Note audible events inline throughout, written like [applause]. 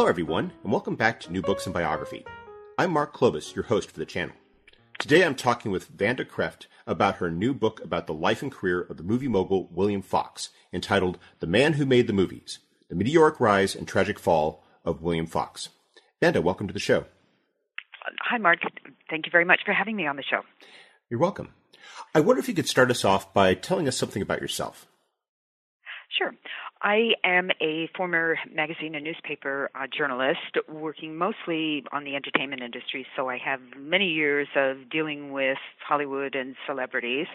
Hello, everyone, and welcome back to New Books in Biography. I'm Mark Klobas, your host for the channel. Today I'm talking with Vanda Krefft about her new book about the life and career of the movie mogul William Fox, entitled The Man Who Made the Movies The Meteoric Rise and Tragic Fall of William Fox. Vanda, welcome to the show. Hi, Mark. Thank you very much for having me on the show. You're welcome. I wonder if you could start us off by telling us something about yourself. Sure. I am a former magazine and newspaper uh, journalist working mostly on the entertainment industry, so I have many years of dealing with Hollywood and celebrities.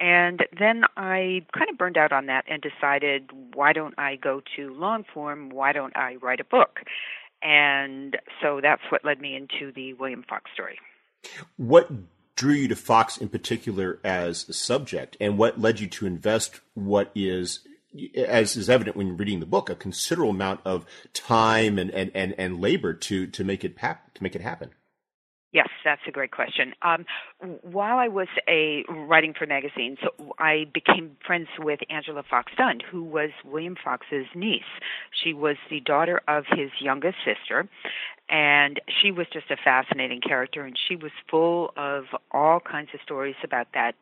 And then I kind of burned out on that and decided, why don't I go to long form? Why don't I write a book? And so that's what led me into the William Fox story. What drew you to Fox in particular as a subject, and what led you to invest what is as is evident when reading the book, a considerable amount of time and, and, and, and labor to, to make it pap- to make it happen. Yes, that's a great question. Um, while I was a writing for magazines, I became friends with Angela Fox Dunn, who was William Fox's niece. She was the daughter of his youngest sister, and she was just a fascinating character. And she was full of all kinds of stories about that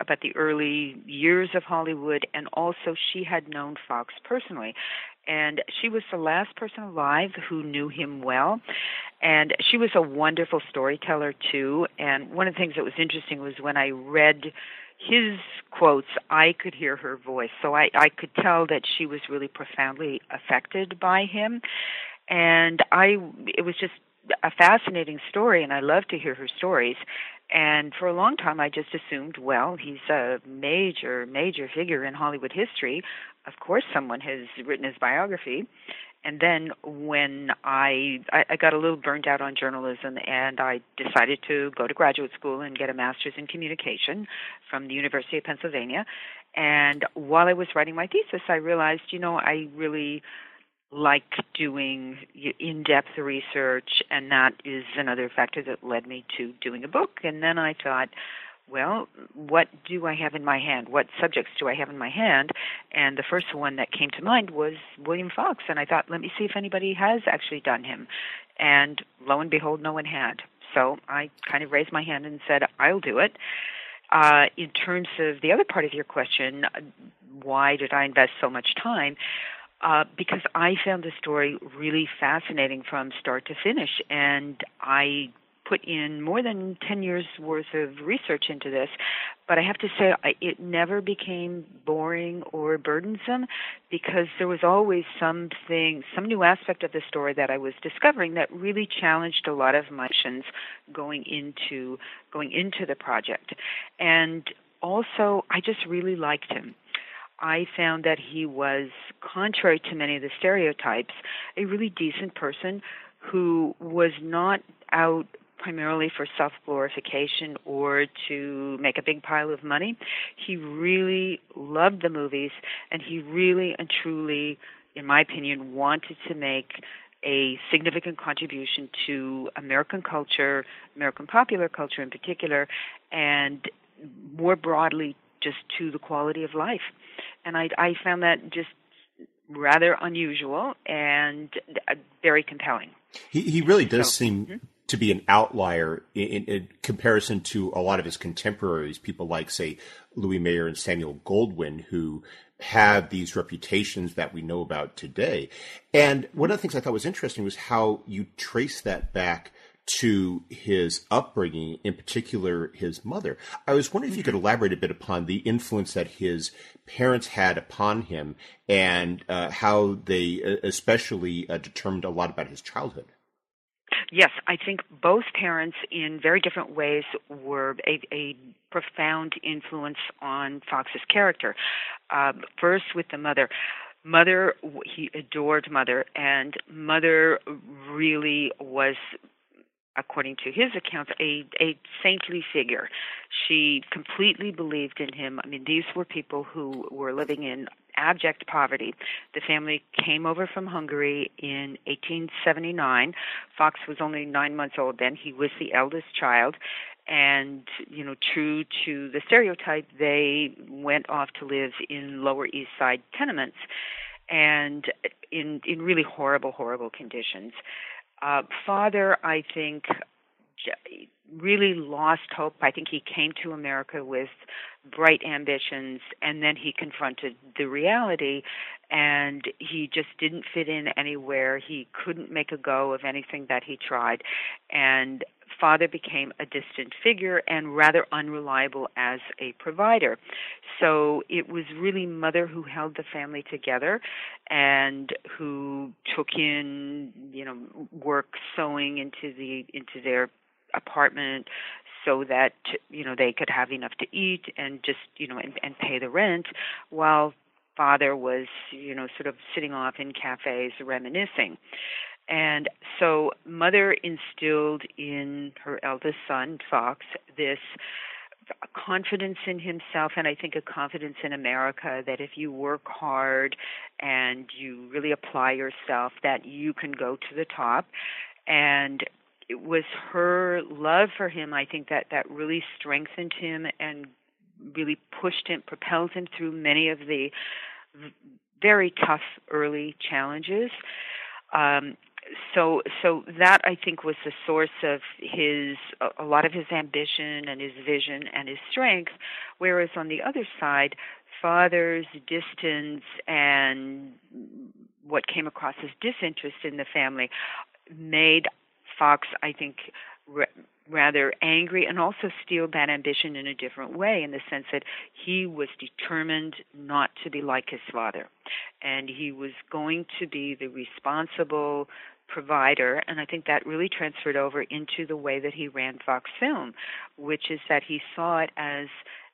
about the early years of Hollywood, and also she had known Fox personally. And she was the last person alive who knew him well. And she was a wonderful storyteller, too. And one of the things that was interesting was when I read his quotes, I could hear her voice. So I, I could tell that she was really profoundly affected by him. And I, it was just a fascinating story, and I love to hear her stories. And for a long time, I just assumed, well, he's a major, major figure in Hollywood history. Of course, someone has written his biography. And then when I, I I got a little burnt out on journalism, and I decided to go to graduate school and get a master's in communication from the University of Pennsylvania. And while I was writing my thesis, I realized, you know, I really like doing in-depth research and that is another factor that led me to doing a book. And then i thought well what do i have in my hand? What subjects do i have in my hand? And the first one that came to mind was william fox and i thought let me see if anybody has actually done him. And lo and behold no one had. So i kind of raised my hand and said i'll do it. Uh, in terms of the other part of your question, why did I invest so much time? Uh, because I found the story really fascinating from start to finish, and I put in more than 10 years worth of research into this, but I have to say it never became boring or burdensome because there was always something, some new aspect of the story that I was discovering that really challenged a lot of my emotions going into going into the project. And also I just really liked him. I found that he was, contrary to many of the stereotypes, a really decent person who was not out primarily for self glorification or to make a big pile of money. He really loved the movies and he really and truly, in my opinion, wanted to make a significant contribution to American culture, American popular culture in particular, and more broadly just to the quality of life. And I, I found that just rather unusual and uh, very compelling. He, he really does so, seem mm-hmm. to be an outlier in, in, in, comparison to a lot of his contemporaries, people like, say, Louis Mayer and Samuel Goldwyn, who have these reputations that we know about today. And one of the things I thought was interesting was how you trace that back to his upbringing, in particular his mother. I was wondering if you could elaborate a bit upon the influence that his parents had upon him and uh, how they uh, especially uh, determined a lot about his childhood. Yes, I think both parents, in very different ways, were a, a profound influence on Fox's character. Uh, first, with the mother Mother, he adored Mother, and Mother really was according to his accounts, a, a saintly figure. She completely believed in him. I mean, these were people who were living in abject poverty. The family came over from Hungary in 1879. Fox was only nine months old then. He was the eldest child. And, you know, true to the stereotype, they went off to live in Lower East Side tenements and in, in really horrible, horrible conditions. Uh, father, I think, really lost hope. I think he came to America with bright ambitions and then he confronted the reality and he just didn't fit in anywhere. He couldn't make a go of anything that he tried. And father became a distant figure and rather unreliable as a provider. So it was really mother who held the family together and who took in, you know, work sewing into the into their apartment so that you know they could have enough to eat and just you know and, and pay the rent while father was you know sort of sitting off in cafes reminiscing. And so mother instilled in her eldest son fox this confidence in himself and I think a confidence in America that if you work hard and you really apply yourself that you can go to the top. And it was her love for him i think that that really strengthened him and really pushed him propelled him through many of the very tough early challenges. Um so so that i think was the source of his a lot of his ambition and his vision and his strength. Whereas on the other side father's distance and what came across as disinterest in the family made Fox, I think, r- rather angry and also steeled that ambition in a different way in the sense that he was determined not to be like his father. And he was going to be the responsible provider and I think that really transferred over into the way that he ran Fox Film, which is that he saw it as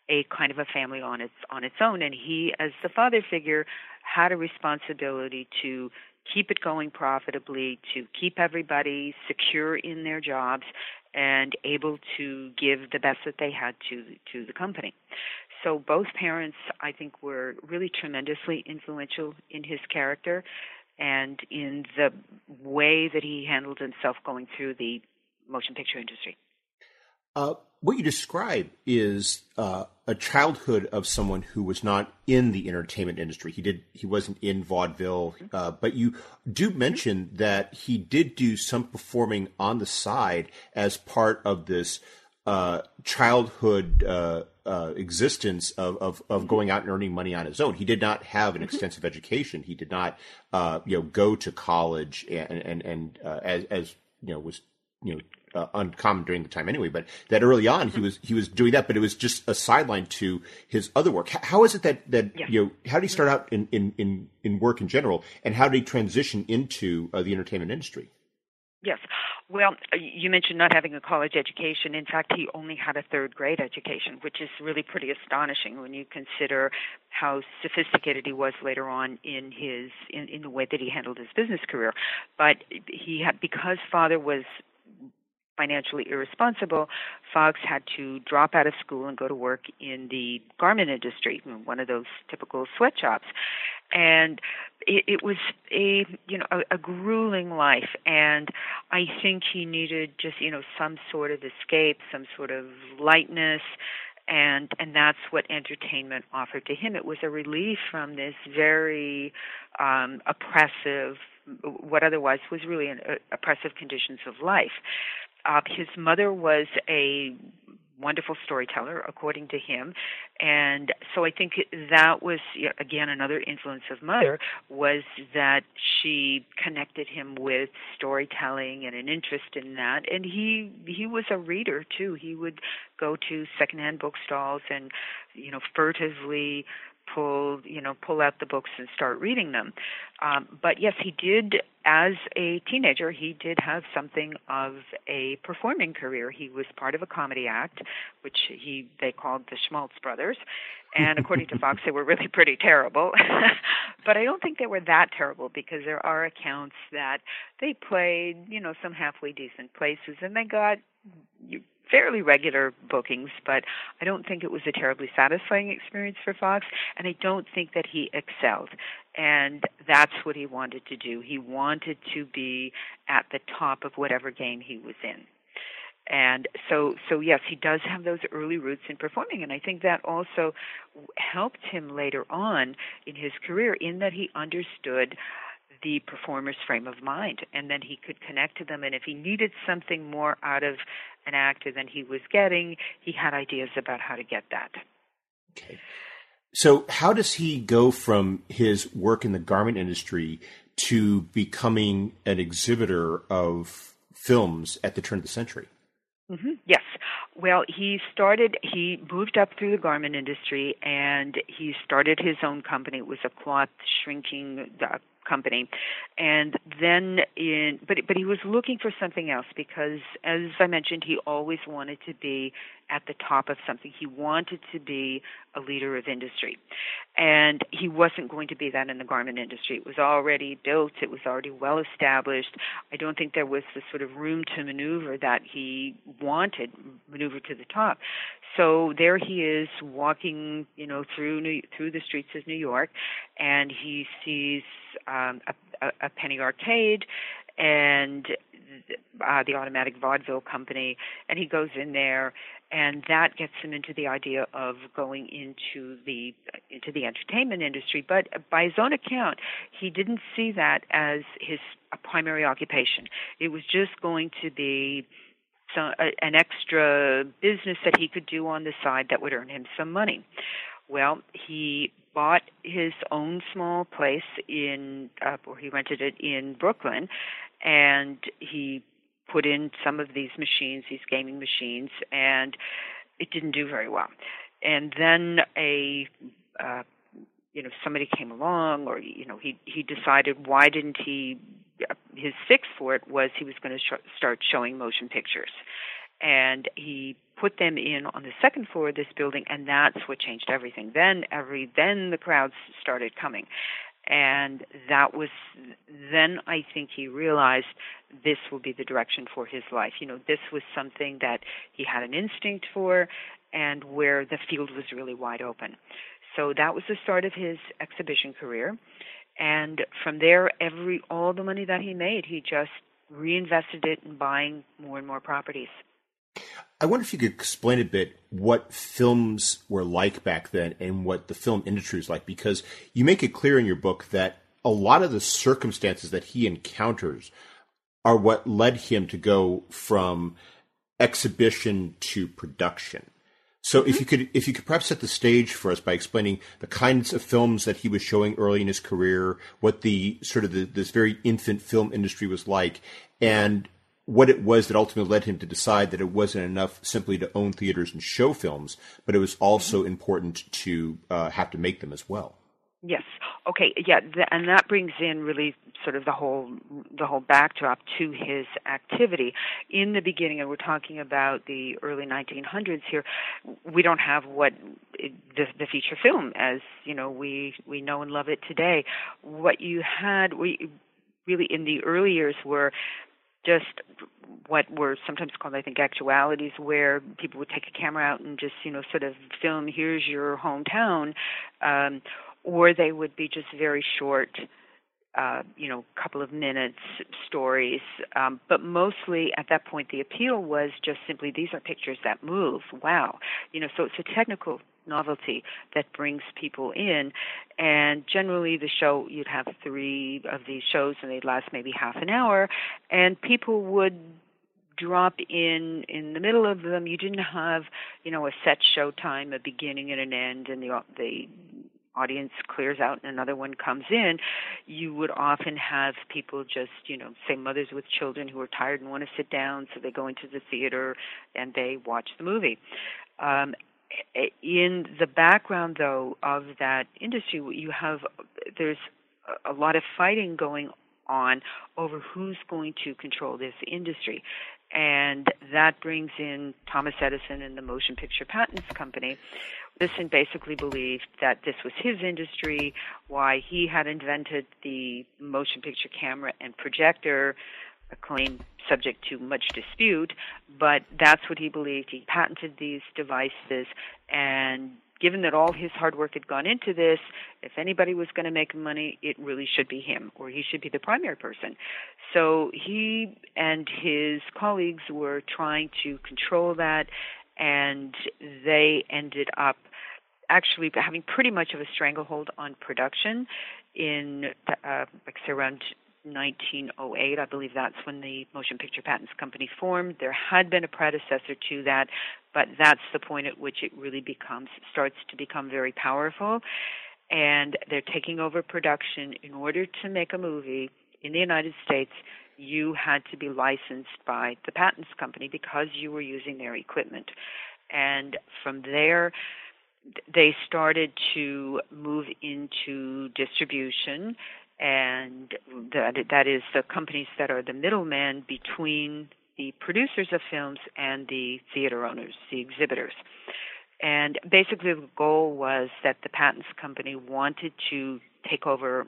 a kind of a family on its on its own and he as the father figure had a responsibility to keep it going profitably, to keep everybody secure in their jobs and able to give the best that they had to to the company. So both parents, I think, were really tremendously influential in his character and in the way that he handled himself going through the motion picture industry. Uh, what you describe is uh, a childhood of someone who was not in the entertainment industry. He did he wasn't in vaudeville, uh, but you do mention that he did do some performing on the side as part of this uh, childhood uh, uh, existence of, of, of going out and earning money on his own. He did not have an extensive education. He did not you know go to college and and and as as you know was you know uh, uncommon during the time anyway. But that early on, he was he was doing that, but it was just a sideline to his other work. How is it that that yeah. you know how did he start out in, in in in work in general, and how did he transition into uh, the entertainment industry? Yes. Well, you mentioned not having a college education. In fact, he only had a third grade education, which is really pretty astonishing when you consider how sophisticated he was later on in his in, in the way that he handled his business career. But he had because father was financially irresponsible, Fox had to drop out of school and go to work in the garment industry, one of those typical sweatshops. And it, it was a you know a, a grueling life, and I think he needed just you know some sort of escape, some sort of lightness and and that's what entertainment offered to him. It was a relief from this very um, oppressive, what otherwise was really an uh, oppressive conditions of life. Uh, his mother was a wonderful storyteller, according to him, and so I think that was again another influence of mother was that she connected him with storytelling and an interest in that, and he he was a reader too. He would go to secondhand bookstalls and you know furtively pull you know pull out the books and start reading them. Um, but yes, he did as a teenager. He did have something of a performing career. He was part of a comedy act, which he they called the Schmaltz Brothers, and according to Fox, they were really pretty terrible. [laughs] but I don't think they were that terrible because there are accounts that they played you know some halfway decent places and they got fairly regular bookings, but I don't think it was a terribly satisfying experience for Fox, and I don't think that he excelled. And that's what he wanted to do. He wanted to be at the top of whatever game he was in. And so, so yes, he does have those early roots in performing, and I think that also helped him later on in his career in that he understood the performer's frame of mind and then he could connect to them and if he needed something more out of an actor than he was getting he had ideas about how to get that okay so how does he go from his work in the garment industry to becoming an exhibitor of films at the turn of the century Mm-hmm. Yes. Well, he started, he moved up through the garment industry and he started his own company. It was a cloth shrinking uh, company. And then in but but he was looking for something else because as i mentioned he always wanted to be at the top of something. He wanted to be a leader of industry. And he wasn't going to be that in the garment industry. It was already built. It was already well established. I don't think there was the sort of room to maneuver that he wanted maneuver to the top. So there he is walking you know through new, through the streets of new york and he sees um, a, a penny arcade and uh, the automatic vaudeville company and he goes in there and that gets him into the idea of going into the into the entertainment industry. But by his own account he didn't see that as his primary occupation. It was just going to be some, an extra business that he could do on the side that would earn him some money. Well, he bought his own small place in, uh, or he rented it in Brooklyn, and he put in some of these machines, these gaming machines, and it didn't do very well. And then a, uh, you know, somebody came along, or you know, he he decided why didn't he? His fix for it was he was going to sh- start showing motion pictures, and he put them in on the second floor of this building and that's what changed everything then every then the crowds started coming and that was then i think he realized this will be the direction for his life. You know this was something that he had an instinct for and where the field was really wide open. So that was the start of his exhibition career. And from there every all the money that he made he just reinvested it in buying more and more properties I wonder if you could explain a bit what films were like back then and what the film industry was like, because you make it clear in your book that a lot of the circumstances that he encounters are what led him to go from exhibition to production. So if you mm-hmm. could if you could perhaps set the stage for us by explaining the kinds of films that he was showing early in his career, what the sort of the, this very infant film industry was like, and what it was that ultimately led him to decide that it wasn't enough simply to own theaters and show films, but it was also mm-hmm. important to uh, have to make them as well. Yes. Okay. Yeah, th- and that brings in really sort of the whole the whole backdrop to his activity. In the beginning, and we're talking about the early 1900s here. We don't have what the, the feature film as you know we we know and love it today. What you had, we really in the early years were just what were sometimes called, I think, actualities, where people would take a camera out and just, you know, sort of film, here's your hometown, um, or they would be just very short, uh, you know, couple of minutes stories. Um, but mostly at that point, the appeal was just simply these are pictures that move. Wow, you know, so it's a technical novelty that brings people in. And generally, the show, you'd have three of these shows and they'd last maybe half an hour, and people would drop in in the middle of them. You didn't have, you know, a set show time, a beginning and an end, and the the audience clears out and another one comes in, you would often have people just, you know, say mothers with children who are tired and want to sit down, so they go into the theater and they watch the movie. Um, in the background, though, of that industry, you have there's a lot of fighting going on over who's going to control this industry. And that brings in Thomas Edison and the Motion Picture Patents Company. Edison basically believed that this was his industry, why he had invented the motion picture camera and projector, a claim subject to much dispute, but that's what he believed. He patented these devices, and given that all his hard work had gone into this, if anybody was going to make money, it really should be him, or he should be the primary person. So he and his colleagues were trying to control that, and they ended up actually having pretty much of a stranglehold on production in uh, like say around 1908. I believe that's when the Motion Picture Patents Company formed. There had been a predecessor to that, but that's the point at which it really becomes starts to become very powerful. And they're taking over production in order to make a movie in the United States. You had to be licensed by the patents company because you were using their equipment. And from there, they started to move into distribution and that that is the companies that are the middlemen between the producers of films and the theater owners, the exhibitors. And basically, the goal was that the patents company wanted to take over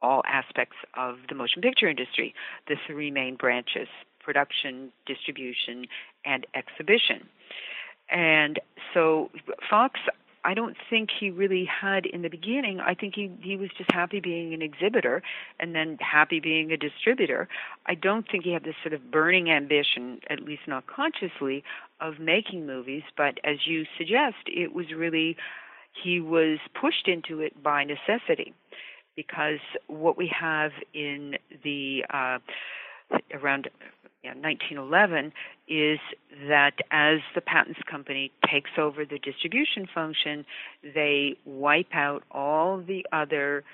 all aspects of the motion picture industry, the three main branches production, distribution, and exhibition. And so Fox I don't think he really had in the beginning. I think he he was just happy being an exhibitor and then happy being a distributor. I don't think he had this sort of burning ambition, at least not consciously, of making movies. But as you suggest, it was really he was pushed into it by necessity, because what we have in the uh, around 1911 is that as the patents company takes over the distribution function, they wipe out all the other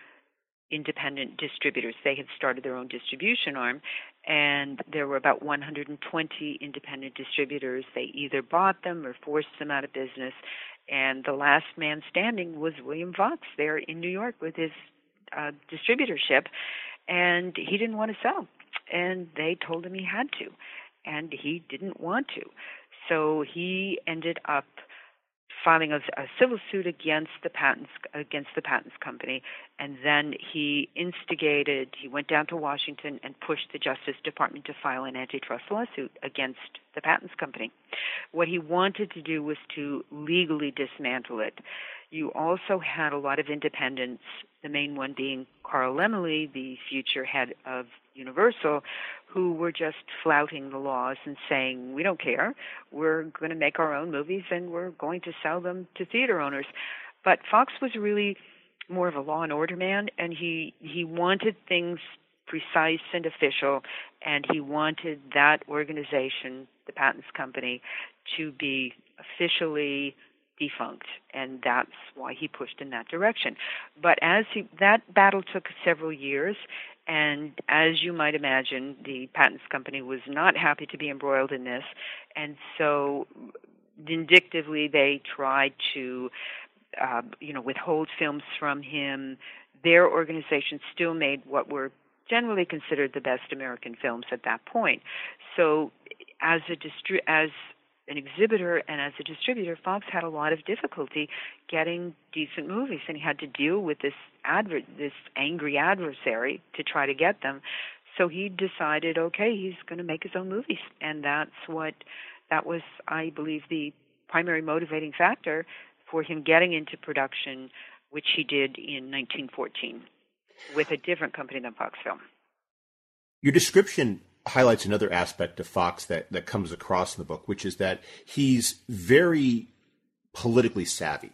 independent distributors. They had started their own distribution arm, and there were about 120 independent distributors. They either bought them or forced them out of business. And the last man standing was William Fox there in New York with his uh, distributorship, and he didn't want to sell and they told him he had to, and he didn't want to. So he ended up filing a, a, civil suit against the patents against the patents company, and then he instigated. He went down to Washington and pushed the Justice Department to file an antitrust lawsuit against the patents company. What he wanted to do was to legally dismantle it. You also had a lot of independents, the main one being Carl Laemmle the future head of Universal, who were just flouting the laws and saying, we don't care, we're going to make our own movies and we're going to sell them to theater owners. But Fox was really more of a law and order man, and he, he wanted things precise and official, and he wanted that organization, the patents company, to be officially defunct, and that's why he pushed in that direction. But as he, that battle took several years, and as you might imagine, the patents company was not happy to be embroiled in this, and so vindictively they tried to, uh, you know, withhold films from him. Their organization still made what were generally considered the best American films at that point. So, as a distri- as an exhibitor and as a distributor, Fox had a lot of difficulty getting decent movies, and he had to deal with this adver- this angry adversary to try to get them. So he decided, okay, he's going to make his own movies, and that's what that was, I believe, the primary motivating factor for him getting into production, which he did in 1914 with a different company than Fox Film. Your description highlights another aspect of Fox that, that comes across in the book, which is that he's very politically savvy.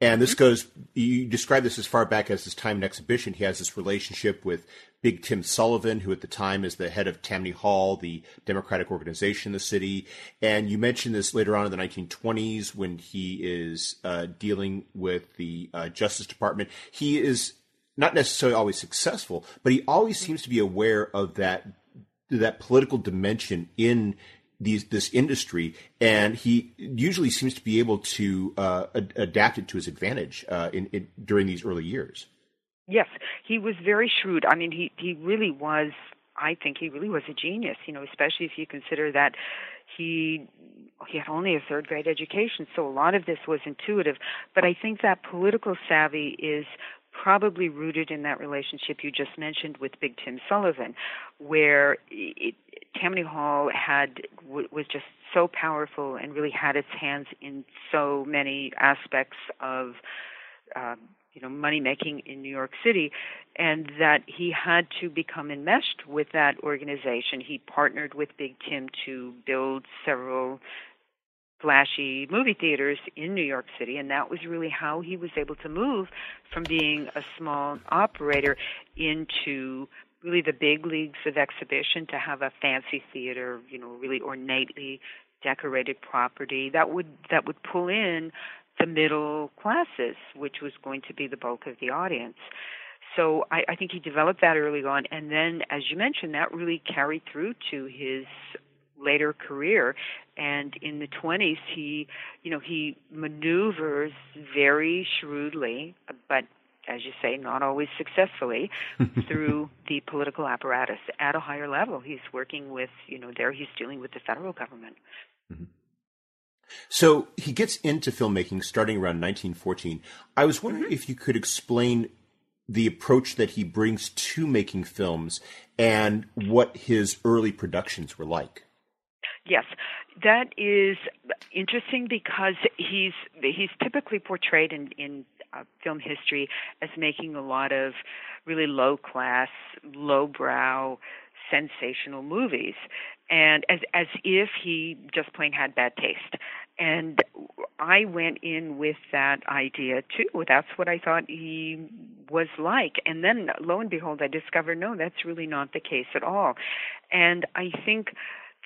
And this mm-hmm. goes, you describe this as far back as his time in exhibition. He has this relationship with Big Tim Sullivan, who at the time is the head of Tammany Hall, the Democratic organization in the city. And you mentioned this later on in the 1920s when he is uh, dealing with the uh, Justice Department. He is not necessarily always successful, but he always seems to be aware of that that political dimension in these this industry, and he usually seems to be able to uh, ad- adapt it to his advantage uh, in, in, during these early years. Yes, he was very shrewd. I mean, he he really was. I think he really was a genius. You know, especially if you consider that he he had only a third grade education, so a lot of this was intuitive. But I think that political savvy is probably rooted in that relationship you just mentioned with Big Tim Sullivan, where it, Tammany Hall had was just so powerful and really had its hands in so many aspects of uh, you know money making in New York City, and that he had to become enmeshed with that organization. He partnered with Big Tim to build several flashy movie theaters in New York City, and that was really how he was able to move from being a small operator into really the big leagues of exhibition to have a fancy theater, you know, really ornately decorated property that would that would pull in the middle classes, which was going to be the bulk of the audience. So I, I think he developed that early on, and then, as you mentioned, that really carried through to his later career and in the 20s he you know he maneuvers very shrewdly but as you say not always successfully [laughs] through the political apparatus at a higher level he's working with you know there he's dealing with the federal government mm-hmm. So he gets into filmmaking starting around 1914. I was wondering mm-hmm. if you could explain the approach that he brings to making films and what his early productions were like. Yes, that is interesting because he's he's typically portrayed in in uh, film history as making a lot of really low class, low brow, sensational movies, and as as if he just plain had bad taste. And I went in with that idea too. That's what I thought he was like. And then lo and behold, I discovered no, that's really not the case at all. And I think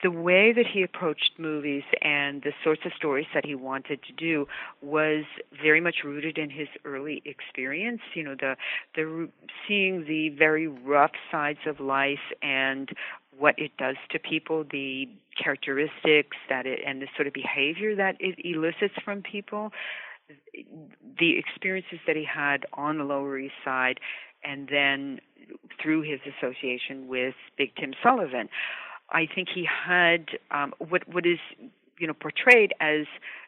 the way that he approached movies and the sorts of stories that he wanted to do was very much rooted in his early experience you know the the seeing the very rough sides of life and what it does to people the characteristics that it and the sort of behavior that it elicits from people the experiences that he had on the lower east side and then through his association with big tim sullivan I think he had um, what what is you know portrayed as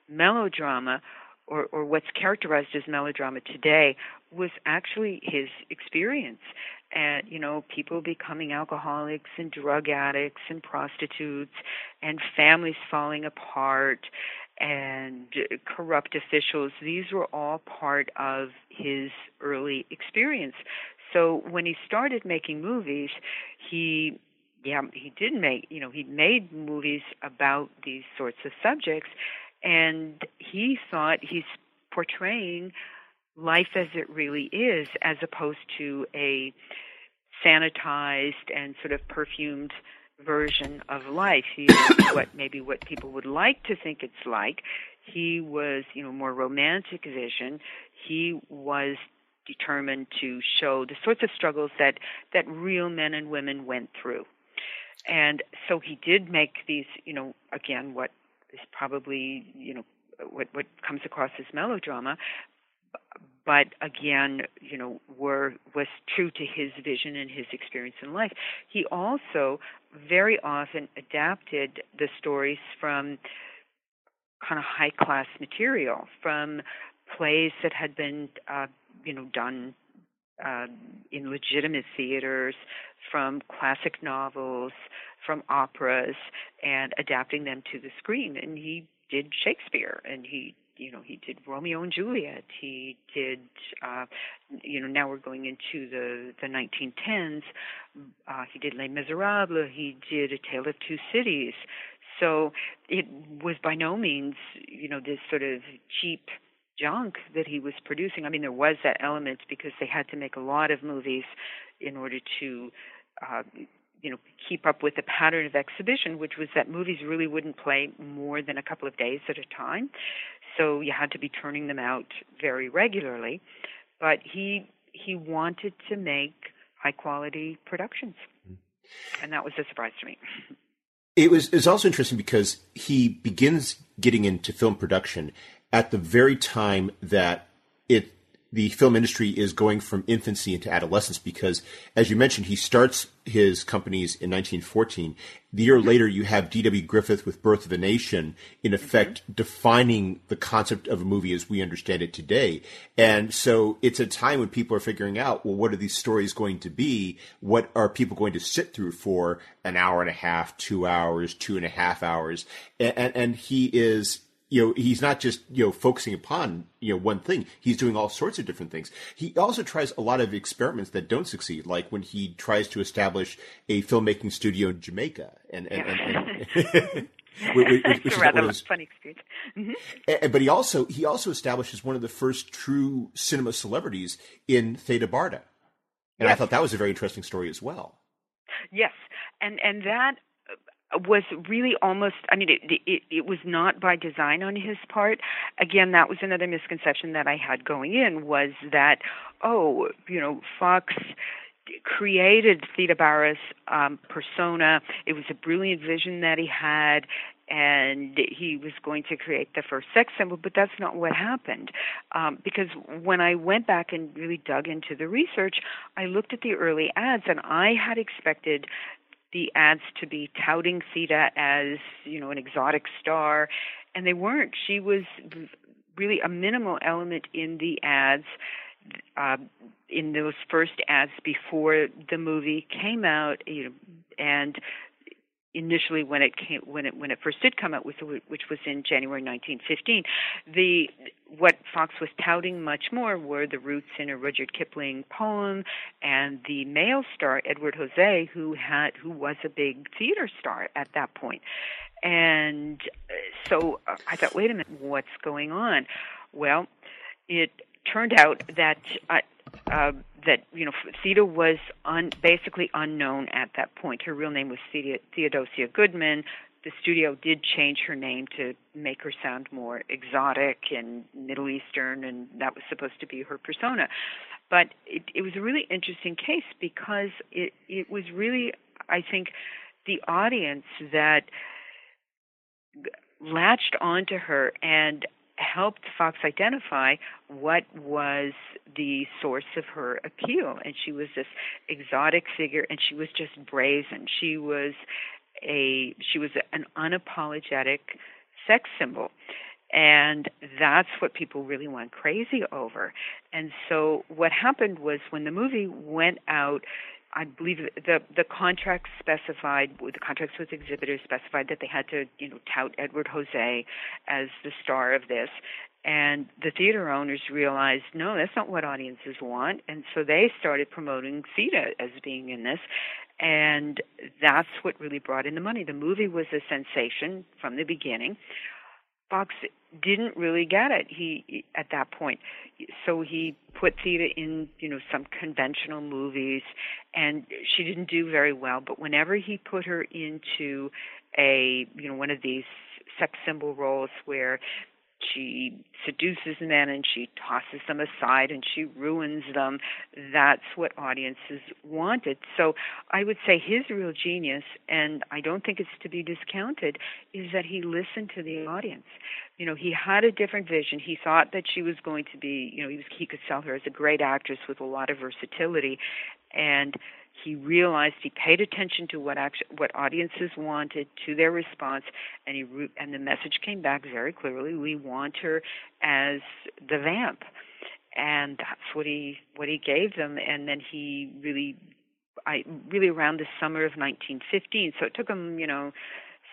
melodrama or, or what's characterized as melodrama today was actually his experience. And you know people becoming alcoholics and drug addicts and prostitutes and families falling apart and corrupt officials these were all part of his early experience. So when he started making movies he yeah, he did make, you know, he made movies about these sorts of subjects, and he thought he's portraying life as it really is, as opposed to a sanitized and sort of perfumed version of life. He what maybe what people would like to think it's like. He was, you know, more romantic vision. He was determined to show the sorts of struggles that that real men and women went through and so he did make these, you know, again, what is probably, you know, what what comes across as melodrama, but again, you know, were was true to his vision and his experience in life. He also very often adapted the stories from kind of high class material, from plays that had been, uh, you know, done uh, in legitimate theaters, from classic novels, from operas, and adapting them to the screen. And he did Shakespeare, and he you know he did Romeo and Juliet. He did uh, you know now we're going into the the 1910s. Uh, he did Les Miserables. He did A Tale of Two Cities. So it was by no means you know this sort of cheap junk that he was producing. I mean, there was that element because they had to make a lot of movies in order to, uh, you know, keep up with the pattern of exhibition, which was that movies really wouldn't play more than a couple of days at a time. So you had to be turning them out very regularly. But he he wanted to make high quality productions, mm-hmm. and that was a surprise to me. It was it's also interesting because he begins getting into film production at the very time that it the film industry is going from infancy into adolescence because, as you mentioned, he starts his companies in 1914. The year later, you have D.W. Griffith with Birth of a Nation, in effect mm-hmm. defining the concept of a movie as we understand it today. And so it's a time when people are figuring out, well, what are these stories going to be? What are people going to sit through for an hour and a half, two hours, two and a half hours? And, and, and he is you know, he's not just, you know, focusing upon, you know, one thing. He's doing all sorts of different things. He also tries a lot of experiments that don't succeed, like when he tries to establish a filmmaking studio in Jamaica. And, and, and, and [laughs] which, [laughs] which rather those, funny experience. Mm-hmm. but he also, he also establishes one of the first true cinema celebrities in Theda Bara. And yes. I thought that was a very interesting story as well. Yes. And, and that was really almost i mean it, it it was not by design on his part again that was another misconception that i had going in was that oh you know fox created Theda Bara's um, persona. It was a brilliant vision that he had, and he was going to create the first sex symbol, but that's not what happened. Um, because when I went back and really dug into the research, I looked at the early ads, and I had expected the ads to be touting Theda as, you know, an exotic star, and they weren't. She was really a minimal element in the ads. Uh, in those first ads before the movie came out, you know, and initially when it came when it when it first did come out, which, which was in January 1915, the what Fox was touting much more were the roots in a Rudyard Kipling poem and the male star Edward Jose, who had who was a big theater star at that. And so uh, I thought, wait a minute, what's going on? Well, it turned out that uh, uh, that you know Theda was un, basically unknown at that point. Her real name was Theodosia Goodman. The studio did change her name to make her sound more exotic and Middle Eastern, and that was supposed to be her persona. But it, it was a really interesting case because it it was really, I think, the audience that latched onto her and helped Fox identify what was the source of her appeal. And she was this exotic figure, and she was just brazen. She was a she was an unapologetic sex symbol. And that's what people really went crazy over. And so what happened was when the movie went out, I believe the the contract specified the contracts with exhibitors specified that they had to you know tout Edward Jose as the star of this, and the theater owners realized no, that's not what audiences want, and so they started promoting Theda as being in this, and that's what really brought in the money. The movie was a sensation from the beginning. Fox didn't really get it. He at that point, so he put Theda in you know some conventional movies, and she didn't do very well. But whenever he put her into a you know one of these sex symbol roles where she seduces men and she tosses them aside and she ruins them. That's what audiences wanted. So I would say his real genius, and I don't think it's to be discounted, is that he listened to the audience. You know, he had a different vision. He thought that she was going to be, you know, he was he could sell her as a great actress with a lot of versatility, and he realized he paid attention to what what audiences wanted to their response and he re- and the message came back very clearly we want her as the vamp. And that's what he what he gave them and then he really I really around the summer of 1915 so it took him you know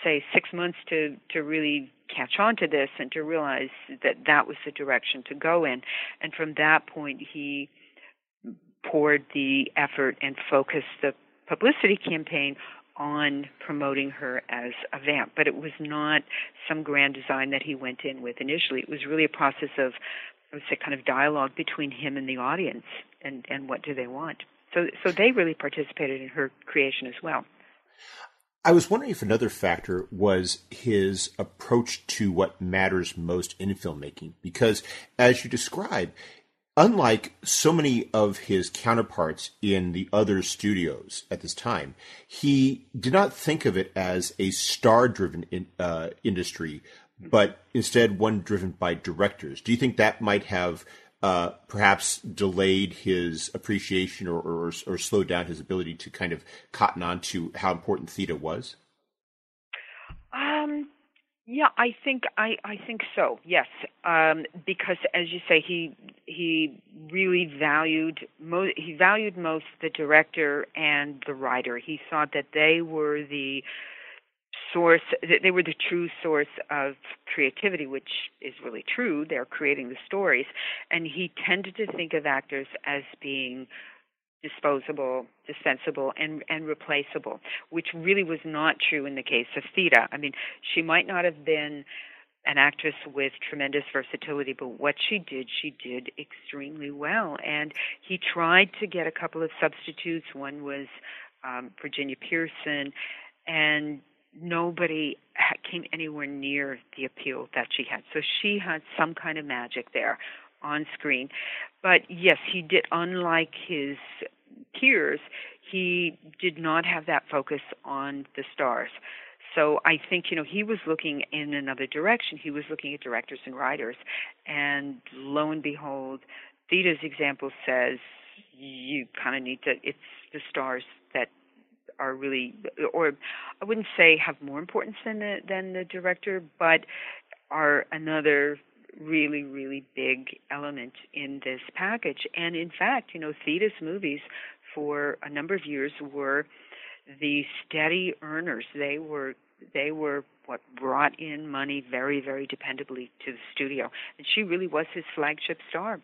say 6 months to to really catch on to this and to realize that that was the direction to go in. And from that point he poured the effort and focused the publicity campaign on promoting her as a vamp. But it was not some grand design that he went in with initially. It was really a process of, I would say, kind of dialogue between him and the audience and, and what do they want. So, so they really participated in her creation as well. I was wondering if another factor was his approach to what matters most in filmmaking, because as you describe, unlike so many of his counterparts in the other studios at this time, he did not think of it as a star driven in, uh, industry, but instead one driven by directors. Do you think that might have uh, perhaps delayed his appreciation or, or, or slowed down his ability to kind of cotton on to how important Theda was? Um, yeah, I think I I think so. Yes, um, because as you say, he he really valued mo- he valued most the director and the writer. He thought that they were the source that they were the true source of creativity which is really true they're creating the stories and he tended to think of actors as being disposable, dispensable, and and replaceable, which really was not true in the case of Theda. I mean, she might not have been an actress with tremendous versatility, but what she did, she did extremely well. And he tried to get a couple of substitutes. One was um, Virginia Pearson, and nobody came anywhere near the appeal that she had. So she had some kind of magic there on screen. But yes, he did, unlike his peers, he did not have that focus on the stars. So I think, you know, he was looking in another direction. He was looking at directors and writers. And lo and behold, Theda's example says you kind of need to, it's the stars that are really, or I wouldn't say have more importance than the, than the director, but are another really, really big element in this package. And in fact, you know, Theda's movies for a number of years were the steady earners. They were they were what brought in money very, very dependably to the studio. And she really was his flagship star.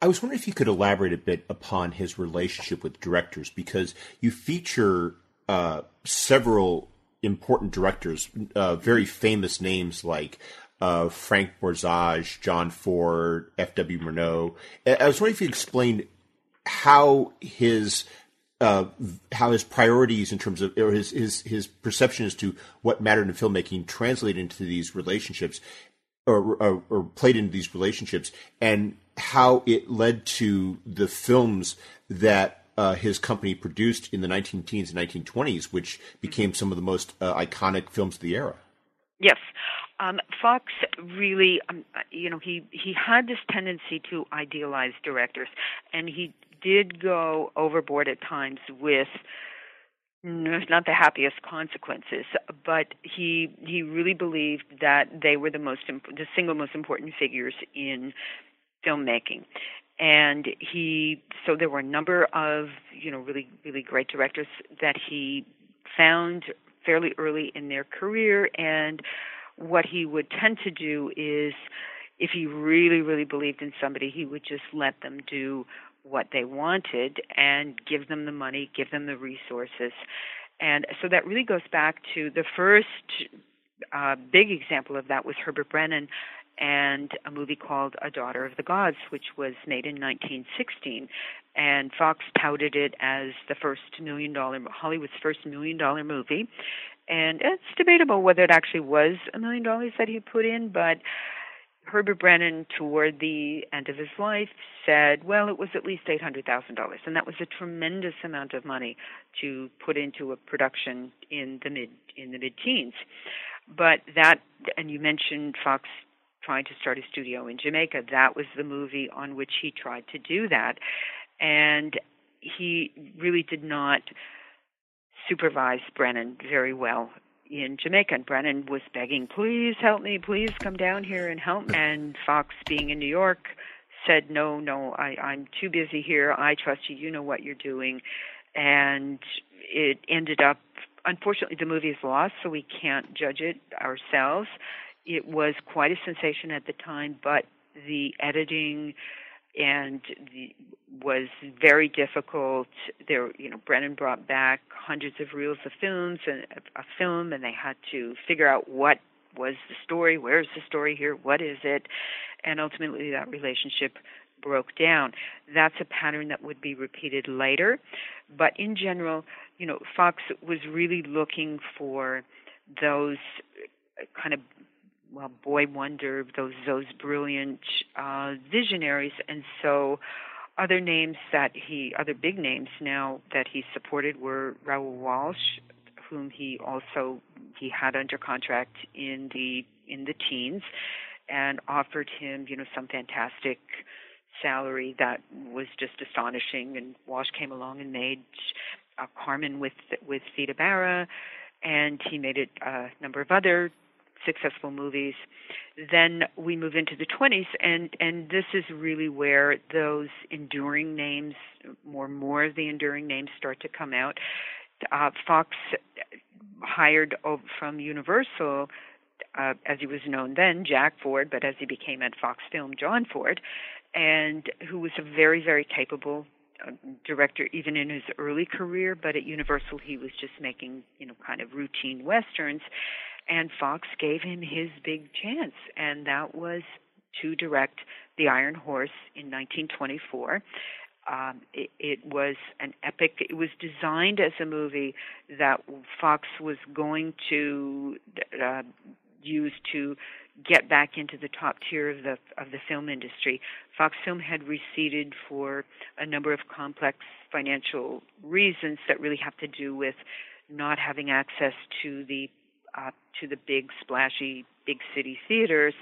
I was wondering if you could elaborate a bit upon his relationship with directors because you feature uh, several important directors, uh, very famous names like uh, Frank Borzage, John Ford, F.W. Murnau. I was wondering if you explained how his uh, how his priorities in terms of or his, his his perception as to what mattered in filmmaking translated into these relationships or, or, or played into these relationships and how it led to the films that uh, his company produced in the 19 teens and 1920s, which became some of the most uh, iconic films of the era. Yes. Um, Fox really, um, you know, he he had this tendency to idealize directors, and he did go overboard at times with not the happiest consequences. But he he really believed that they were the most the single most important figures in filmmaking and he so there were a number of you know really really great directors that he found fairly early in their career and what he would tend to do is if he really really believed in somebody he would just let them do what they wanted and give them the money give them the resources. And so that really goes back to the first uh, big example of that was Herbert Brenon and a movie called A Daughter of the Gods, which was made in 1916. And Fox touted it as the first million dollar, Hollywood's first million dollar movie. And it's debatable whether it actually was a million dollars that he put in, but Herbert Brenon, toward the end of his life, said, well, it was at least $800,000. And that was a tremendous amount of money to put into a production in the mid, in the mid teens. But that, and you mentioned Fox trying to start a studio in Jamaica. That was the movie on which he tried to do that. And he really did not supervise Brenon very well in Jamaica. And Brenon was begging, please help me, please come down here and help. [laughs] And Fox, being in New York, said, no, no, I, I'm too busy here. I trust you. You know what you're doing. And it ended up, unfortunately, the movie is lost, so we can't judge it ourselves. It was quite a sensation at the time, but the editing and the, was very difficult. There, you know, Brenon brought back hundreds of reels of films and a film, and they had to figure out what was the story, where's the story here, what is it, and ultimately that relationship broke down. That's a pattern that would be repeated later, but in general, you know, Fox was really looking for those kind of well, boy wonder, those those brilliant uh, visionaries, and so other names that he, other big names now that he supported were Raoul Walsh, whom he also he had under contract in the in the teens, and offered him, you know, some fantastic salary that was just astonishing. And Walsh came along and made uh, Carmen with with Theda Bara, and he made it a number of other successful movies. Then we move into the 20s, and and this is really where those enduring names, more more of the enduring names, start to come out. Uh, Fox hired from Universal, uh, as he was known then, Jack Ford, but as he became at Fox Film, John Ford, and who was a very very capable director even in his early career, but at Universal he was just making, you know, kind of routine westerns and Fox gave him his big chance, and that was to direct The Iron Horse in 1924. Um, it, it was an epic. It was designed as a movie that Fox was going to uh, use to get back into the top tier of the of the film industry. Fox Film had receded for a number of complex financial reasons that really have to do with not having access to the uh, to the big splashy big city theaters.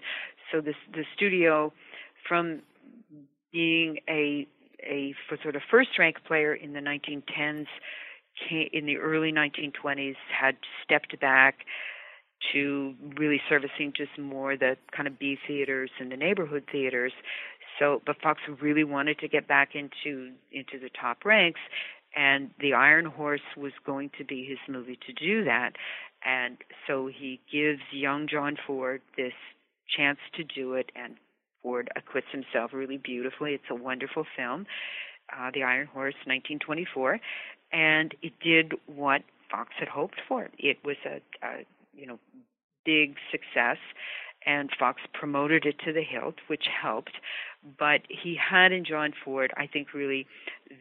So this the studio from being a a sort of first rank player in the 1910s came, in the early 1920s had stepped back to really servicing just more the kind of B theaters and the neighborhood theaters. So, but Fox really wanted to get back into into the top ranks, and The Iron Horse was going to be his movie to do that. And so he gives young John Ford this chance to do it, and Ford acquits himself really beautifully. It's a wonderful film, uh, The Iron Horse, 1924, and it did what Fox had hoped for. It was a, a you know big success, and Fox promoted it to the hilt, which helped. But he had in John Ford, I think, really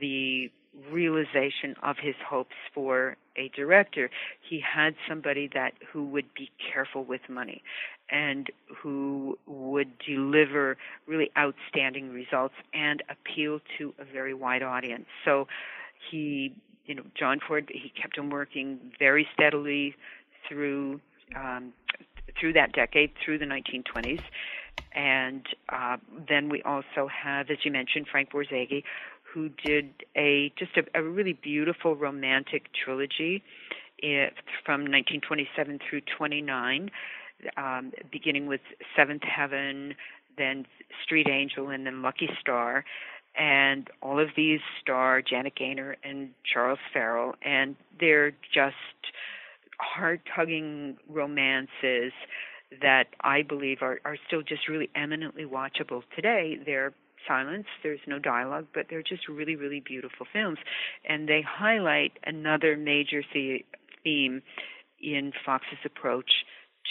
the realization of his hopes for a director. He had somebody that who would be careful with money and who would deliver really outstanding results and appeal to a very wide audience. So he, you know, John Ford, he kept him working very steadily through um, through that decade, through the 1920s. And uh, then we also have, as you mentioned, Frank Borzage, who did a just a, a really beautiful romantic trilogy it, from 1927 through 29, um, beginning with Seventh Heaven, then Street Angel, and then Lucky Star. And all of these star Janet Gaynor and Charles Farrell, and they're just heart tugging romances that I believe are, are still just really eminently watchable today. They're silence, there's no dialogue, but they're just really, really beautiful films. And they highlight another major the- theme in Fox's approach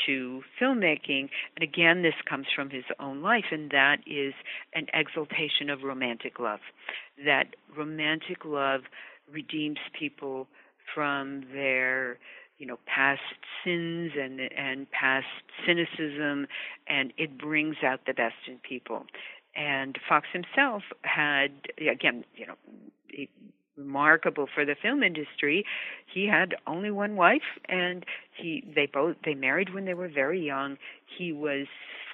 to filmmaking. And again, this comes from his own life, and that is an exaltation of romantic love. That romantic love redeems people from their you know past sins and and past cynicism and it brings out the best in people and Fox himself had again, you know, remarkable for the film industry. He had only one wife, and he they both they married when they were very young. He was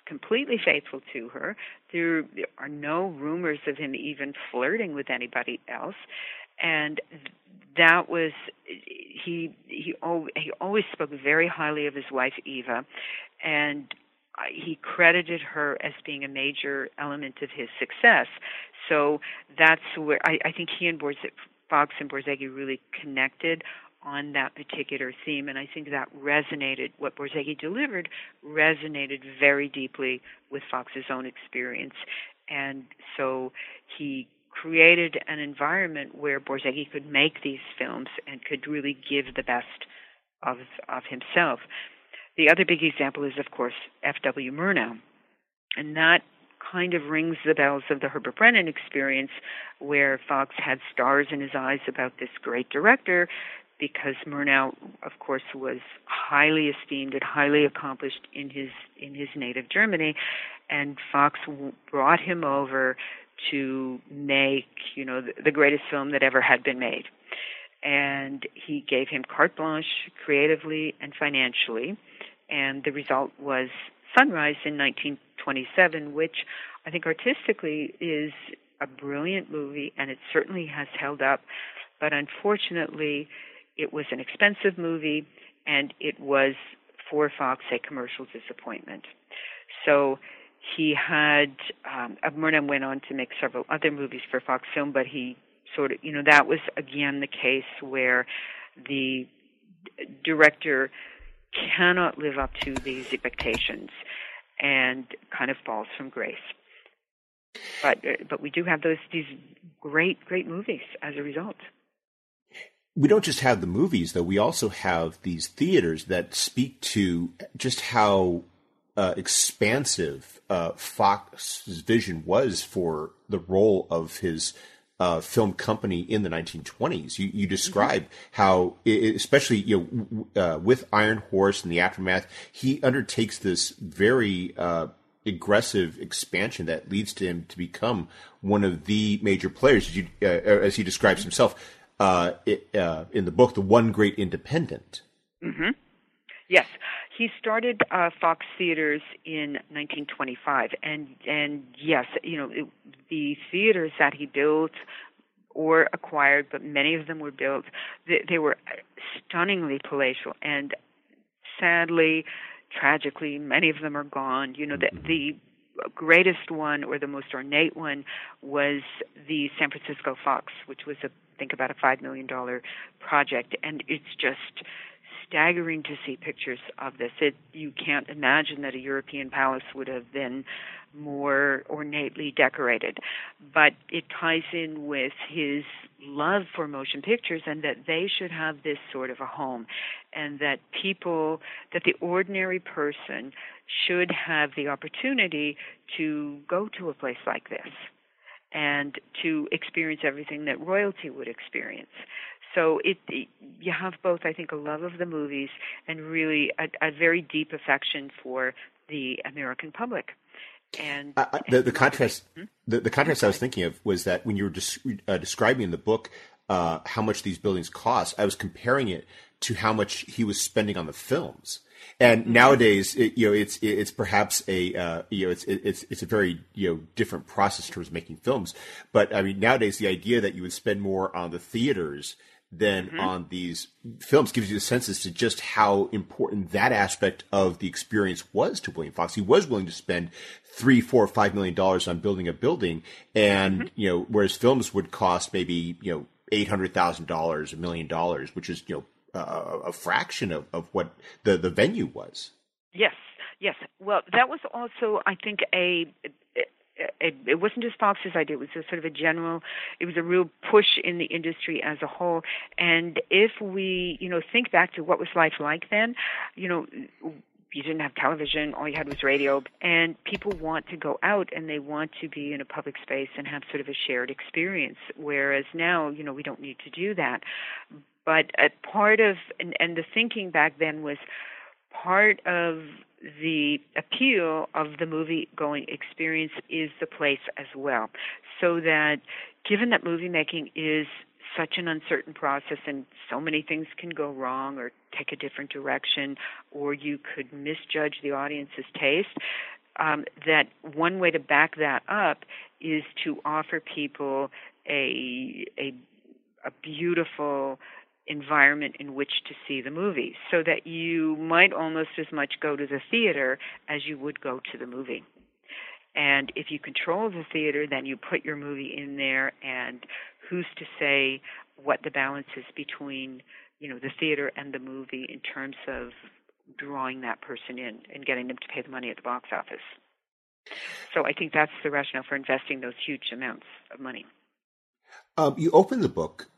completely faithful to her. There are no rumors of him even flirting with anybody else, and that was he he he always spoke very highly of his wife Eva, and he credited her as being a major element of his success. So that's where I, I think he and Borze- Fox and Borzage really connected on that particular theme, and I think that resonated. What Borzage delivered resonated very deeply with Fox's own experience, and so he created an environment where Borzage could make these films and could really give the best of of himself. The other big example is, of course, F.W. Murnau. And that kind of rings the bells of the Herbert Brenon experience, where Fox had stars in his eyes about this great director, because Murnau, of course, was highly esteemed and highly accomplished in his in his native Germany, and Fox brought him over to make you know the, the greatest film that ever had been made, and he gave him carte blanche creatively and financially, and the result was Sunrise in 1927, which I think artistically is a brilliant movie, and it certainly has held up. But unfortunately, it was an expensive movie, and it was for Fox a commercial disappointment. So he had um, Murnau went on to make several other movies for Fox Film, but he sort of you know that was again the case where the director cannot live up to these expectations and kind of falls from grace. But uh, but we do have those these great great movies as a result. We don't just have the movies though. We also have these theaters that speak to just how uh, expansive uh, Fox's vision was for the role of his uh, film company in the 1920s. You, you describe mm-hmm. how, especially you know, uh, with Iron Horse and the aftermath, he undertakes this very uh, aggressive expansion that leads to him to become one of the major players, as, you, uh, as he describes himself uh, it, uh, in the book, the one great independent. Mm-hmm. Yes, he started uh, Fox Theaters in 1925, and and yes, you know it, the theaters that he built or acquired, but many of them were built. They, they were stunningly palatial, and sadly, tragically, many of them are gone. You know, the the greatest one or the most ornate one was the San Francisco Fox, which was a think about a five million dollar project, and it's just staggering to see pictures of this. It you can't imagine that a European palace would have been more ornately decorated, but it ties in with his love for motion pictures and that they should have this sort of a home and that people that the ordinary person should have the opportunity to go to a place like this and to experience everything that royalty would experience. So it, it, you have both, I think, a love of the movies and really a, a very deep affection for the American public. And, uh, the, the contrast, hmm? the, the contrast I was thinking of was that when you were des- uh, describing in the book uh, how much these buildings cost, I was comparing it to how much he was spending on the films. And mm-hmm. nowadays, it, you know, it's it's perhaps a uh, you know it's it's it's a very you know different process towards making films. But I mean, nowadays the idea that you would spend more on the theaters than mm-hmm. on these films gives you a sense as to just how important that aspect of the experience was to William Fox. He was willing to spend three, four, five million dollars on building a building, and mm-hmm. you know, whereas films would cost maybe you know eight hundred thousand dollars, a million dollars, which is you know uh, a fraction of, of what the the venue was. Yes, yes. Well, that was also, I think, a it, it wasn't just Fox's idea. It was a sort of a general. It was a real push in the industry as a whole. And if we, you know, think back to what was life like then, you know, you didn't have television, all you had was radio, and people want to go out and they want to be in a public space and have sort of a shared experience. Whereas now, you know, we don't need to do that. But a part of, and, and the thinking back then was part of the appeal of the movie going experience is the place as well. So that given that movie making is such an uncertain process and so many things can go wrong or take a different direction or you could misjudge the audience's taste um, that one way to back that up is to offer people a a a beautiful environment in which to see the movie so that you might almost as much go to the theater as you would go to the movie. And if you control the theater, then you put your movie in there and who's to say what the balance is between, you know, the theater and the movie in terms of drawing that person in and getting them to pay the money at the box office. So I think that's the rationale for investing those huge amounts of money. Um, you open the book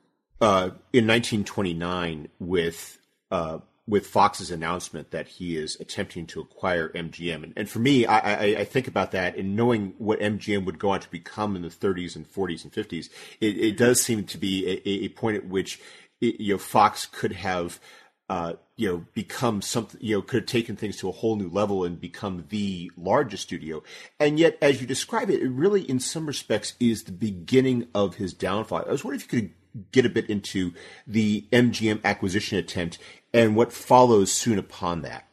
uh, in 1929 with uh, with Fox's announcement that he is attempting to acquire MGM. And, and for me, I, I, I, think about that and knowing what MGM would go on to become in the 30s and 40s and 50s, it, it does seem to be a, a point at which it, you know Fox could have. Uh, you know, become something, you know, could have taken things to a whole new level and become the largest studio. And yet, as you describe it, it really, in some respects, is the beginning of his downfall. I was wondering if you could get a bit into the MGM acquisition attempt and what follows soon upon that.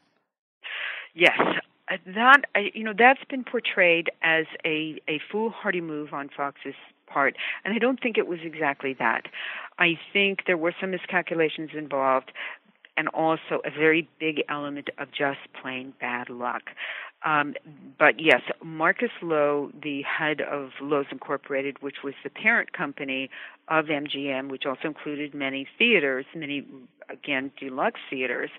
Yes, uh, that you know that's been portrayed as a a foolhardy move on Fox's part, and I don't think it was exactly that. I think there were some miscalculations involved, and also a very big element of just plain bad luck. Um, but yes, Marcus Loew, the head of Loew's Incorporated, which was the parent company of MGM, which also included many theaters, many, again, deluxe theaters,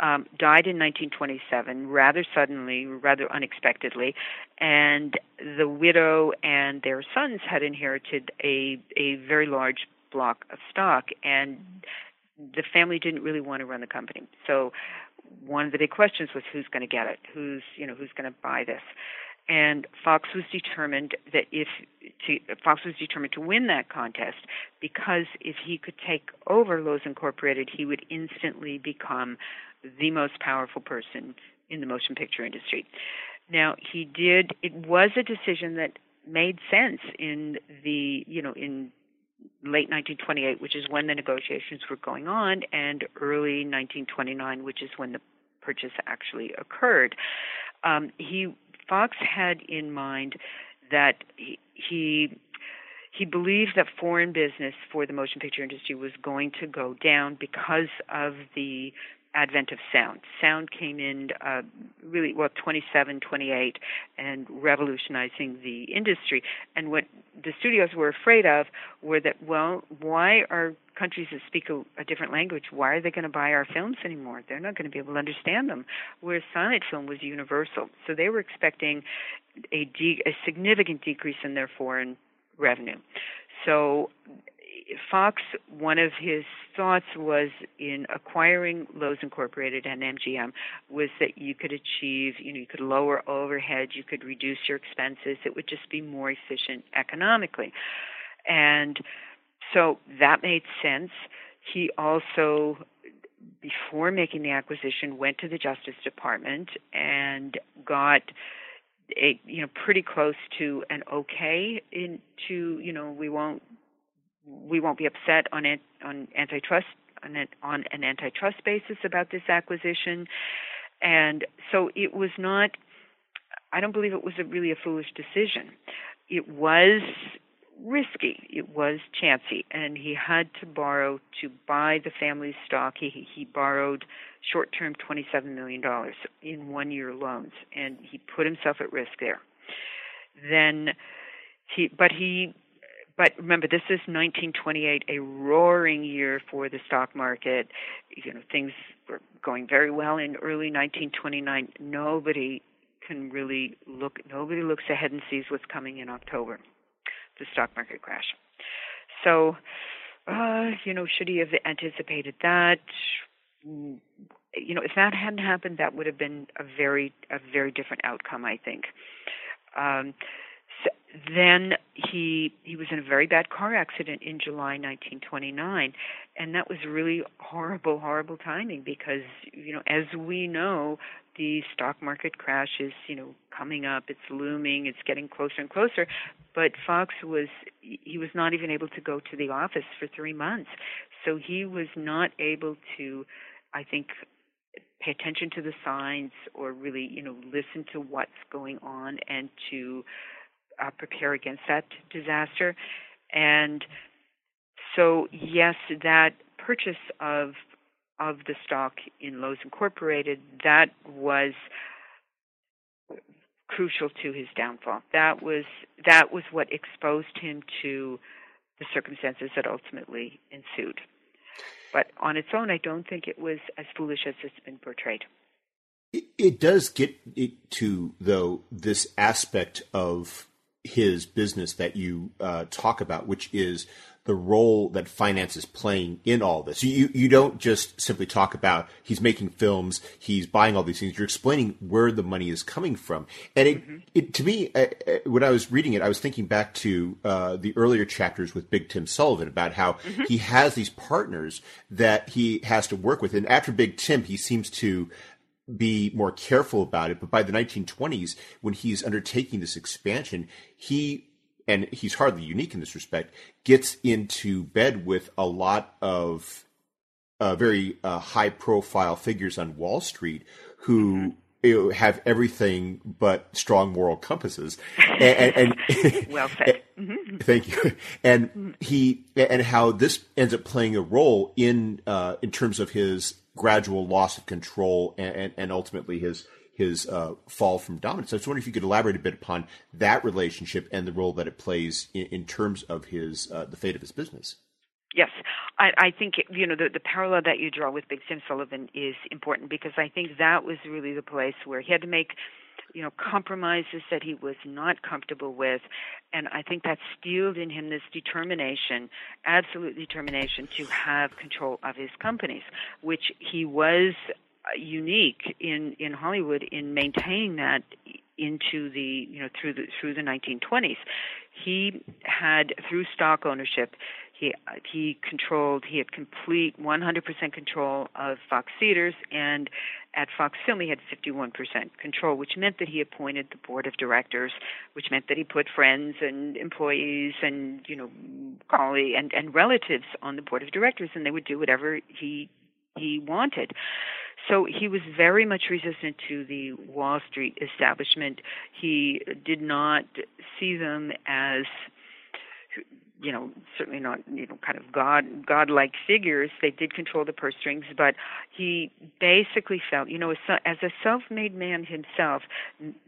um, died in 1927 rather suddenly, rather unexpectedly, and the widow and their sons had inherited a, a very large block of stock, and the family didn't really want to run the company. So one of the big questions was who's going to get it, who's you know who's going to buy this, and Fox was determined that if to, Fox was determined to win that contest because if he could take over Loew's Incorporated, he would instantly become the most powerful person in the motion picture industry. Now he did. It was a decision that made sense in the you know in late 1928, which is when the negotiations were going on, and early 1929, which is when the purchase actually occurred. Um, he Fox had in mind that he, he he believed that foreign business for the motion picture industry was going to go down because of the advent of sound. Sound came in uh, really well 27, 28, and revolutionizing the industry. And what the studios were afraid of were that well, why are countries that speak a, a different language? Why are they going to buy our films anymore? They're not going to be able to understand them. Whereas silent film was universal, so they were expecting a, de- a significant decrease in their foreign revenue. So Fox, one of his thoughts was in acquiring Loew's Incorporated and MGM was that you could achieve, you know, you could lower overhead, you could reduce your expenses. It would just be more efficient economically. And so that made sense. He also, before making the acquisition, went to the Justice Department and got a you know pretty close to an okay into you know we won't we won't be upset on it on antitrust on, it, on an antitrust basis about this acquisition, and so it was not. I don't believe it was a really a foolish decision. It was risky. It was chancy, and he had to borrow to buy the family's stock. He he borrowed short-term twenty-seven million dollars in one-year loans, and he put himself at risk there. Then he, but he but remember, this is 1928, a roaring year for the stock market. You know, things were going very well in early 1929. Nobody can really look. Nobody looks ahead and sees what's coming in October, the stock market crash. So, uh, you know, should he have anticipated that? You know, if that hadn't happened, that would have been a very, a very different outcome. I think. Um, then he he was in a very bad car accident in July 1929 and that was really horrible horrible timing because you know as we know the stock market crash is you know coming up it's looming it's getting closer and closer. But Fox was he was not even able to go to the office for 3 months. So he was not able to I think pay attention to the signs or really you know listen to what's going on and to uh, prepare against that disaster. And so, yes, that purchase of of the stock in Loew's Incorporated that was crucial to his downfall. That was that was what exposed him to the circumstances that ultimately ensued. But on its own, I don't think it was as foolish as it's been portrayed. It, it does get to though this aspect of his business that you uh, talk about, which is the role that finance is playing in all this. You you don't just simply talk about he's making films, he's buying all these things. You're explaining where the money is coming from, and it, mm-hmm. it to me, uh, uh, when I was reading it, I was thinking back to uh, the earlier chapters with Big Tim Sullivan about how mm-hmm. he has these partners that he has to work with, and after Big Tim, he seems to be more careful about it. But by the 1920s, when he's undertaking this expansion, he and he's hardly unique in this respect, gets into bed with a lot of uh, very uh, high profile figures on Wall Street who mm-hmm. have everything but strong moral compasses. And, and, [laughs] and well said. Thank you. [laughs] And he and how this ends up playing a role in uh, in terms of his gradual loss of control and, and ultimately his his uh, fall from dominance. I was wondering if you could elaborate a bit upon that relationship and the role that it plays in, in terms of his uh, the fate of his business. Yes, I, I think you know the, the parallel that you draw with Big Tim Sullivan is important because I think that was really the place where he had to make you know compromises that he was not comfortable with and i think that stilled in him this determination absolute determination to have control of his companies which he was uh, unique in in Hollywood in maintaining that into the you know through the through the 1920s. He had through stock ownership, he he controlled he had complete 100% control of Fox Theaters and at Fox Film he had 51% control, which meant that he appointed the board of directors, which meant that he put friends and employees and you know colleagues and and relatives on the board of directors, and they would do whatever he he wanted. So he was very much resistant to the Wall Street establishment. He did not see them as you know certainly not you know kind of god godlike figures they did control the purse strings but he basically felt you know as, as a self-made man himself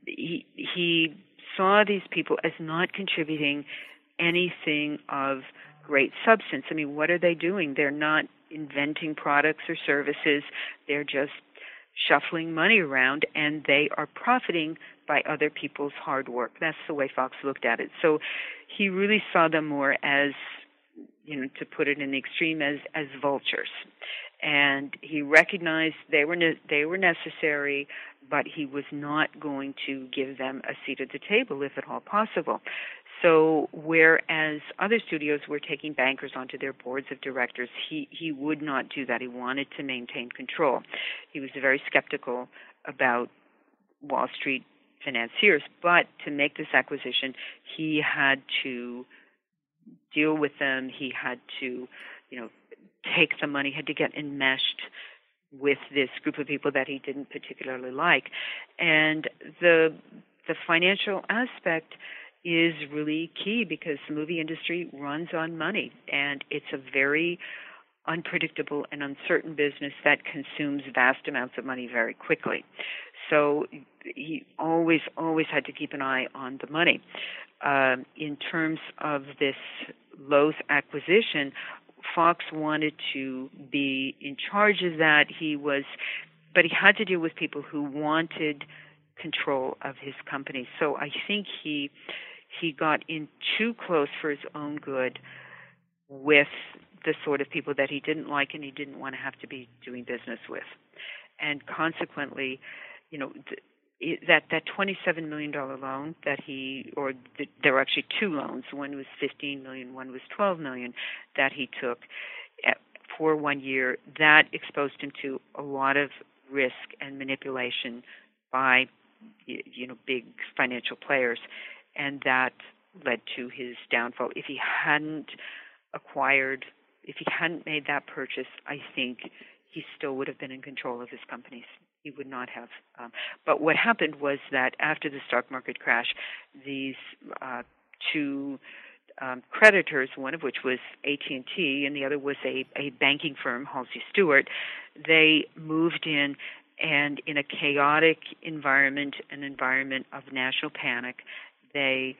he he saw these people as not contributing anything of great substance i mean what are they doing they're not inventing products or services. They're just shuffling money around and they are profiting by other people's hard work. That's the way Fox looked at it. So he really saw them more as, you know, to put it in the extreme, as as vultures. And he recognized they were ne- they were necessary, but he was not going to give them a seat at the table if at all possible. So whereas other studios were taking bankers onto their boards of directors, he, he would not do that. He wanted to maintain control. He was very skeptical about Wall Street financiers, but to make this acquisition, he had to deal with them. He had to, you know, take the money, had to get enmeshed with this group of people that he didn't particularly like. And the the financial aspect is really key because the movie industry runs on money and it's a very unpredictable and uncertain business that consumes vast amounts of money very quickly. So he always, always had to keep an eye on the money. Um, in terms of this Loth acquisition, Fox wanted to be in charge of that. He was, but he had to deal with people who wanted control of his company. So I think he he got in too close for his own good with the sort of people that he didn't like and he didn't want to have to be doing business with. And consequently, you know, th- that that 27 million dollar loan that he or th- there were actually two loans, one was 15 million, one was 12 million that he took at, for one year, that exposed him to a lot of risk and manipulation by you know big financial players and that led to his downfall. If he hadn't acquired, if he hadn't made that purchase, I think he still would have been in control of his companies. He would not have. Um, but what happened was that after the stock market crash, these uh, two um, creditors, one of which was AT&T and the other was a, a banking firm, Halsey Stuart, they moved in and in a chaotic environment, an environment of national panic, they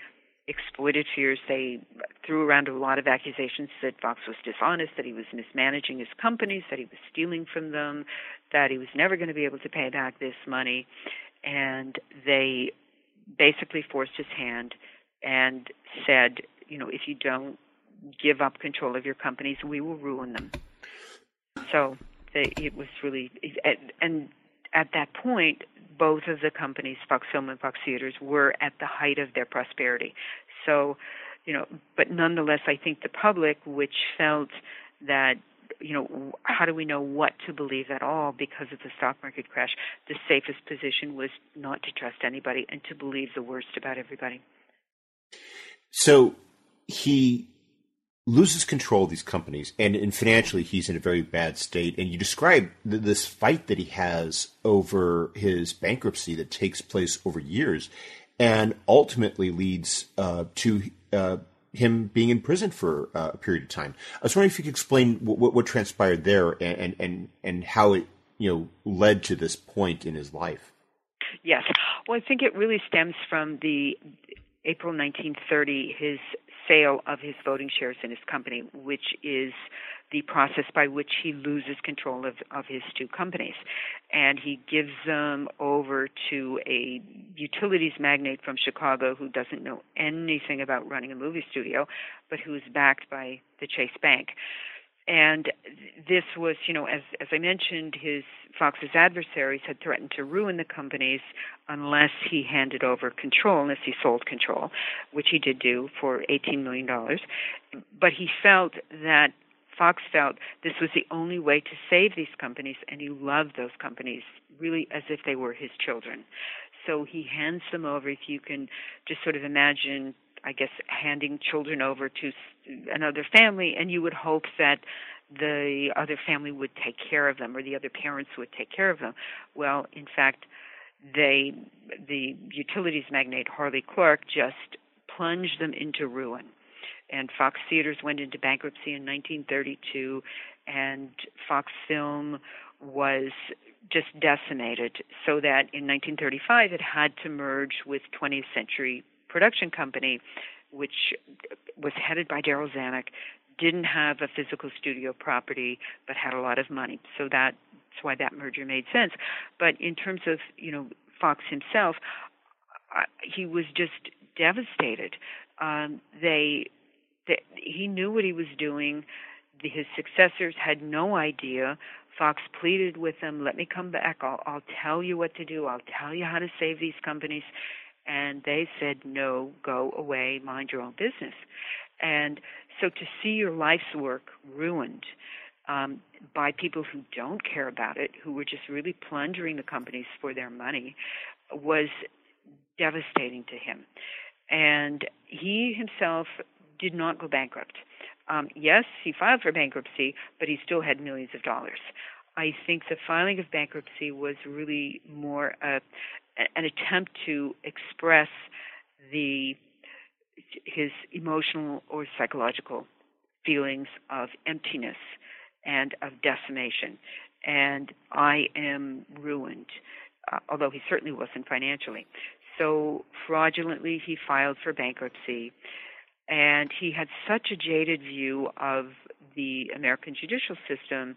exploited fears. They threw around a lot of accusations that Fox was dishonest, that he was mismanaging his companies, that he was stealing from them, that he was never going to be able to pay back this money. And they basically forced his hand and said, you know, if you don't give up control of your companies, we will ruin them. So they, it was really, and at that point, both of the companies, Fox Film and Fox Theaters, were at the height of their prosperity. So, you know, but nonetheless, I think the public, which felt that you know, how do we know what to believe at all because of the stock market crash? The safest position was not to trust anybody and to believe the worst about everybody. So he loses control of these companies, and, and financially, he's in a very bad state. And you describe th- this fight that he has over his bankruptcy that takes place over years, and ultimately leads uh, to uh, him being in prison for uh, a period of time. I was wondering if you could explain what, what transpired there and, and and how it you know led to this point in his life. Yes, well, I think it really stems from the April 1930 his sale of his voting shares in his company, which is the process by which he loses control of, of his two companies. And he gives them over to a utilities magnate from Chicago who doesn't know anything about running a movie studio, but who is backed by the Chase Bank. And this was, you know, as as I mentioned, his Fox's adversaries had threatened to ruin the companies unless he handed over control, unless he sold control, which he did do for eighteen million dollars. But he felt that Fox felt this was the only way to save these companies, and he loved those companies really as if they were his children. So he hands them over. If you can just sort of imagine, I guess, handing children over to another family, and you would hope that the other family would take care of them or the other parents would take care of them. Well, in fact, they the utilities magnate Harley Clarke just plunged them into ruin and Fox Theaters went into bankruptcy in 1932, and Fox Film was just decimated, so that in 1935 it had to merge with 20th Century Production Company, which was headed by Darryl Zanuck, didn't have a physical studio property, but had a lot of money. So that's why that merger made sense. But in terms of you know Fox himself, uh, he was just devastated. Um, they that he knew what he was doing. His successors had no idea. Fox pleaded with them, "Let me come back. I'll, I'll tell you what to do. I'll tell you how to save these companies." And they said, "No, go away. Mind your own business." And so to see your life's work ruined um, by people who don't care about it, who were just really plundering the companies for their money, was devastating to him. And he himself did not go bankrupt. Um, yes, he filed for bankruptcy, but he still had millions of dollars. I think the filing of bankruptcy was really more a, an attempt to express the his emotional or psychological feelings of emptiness and of decimation. And I am ruined, uh, although he certainly wasn't financially. So fraudulently, he filed for bankruptcy and he had such a jaded view of the American judicial system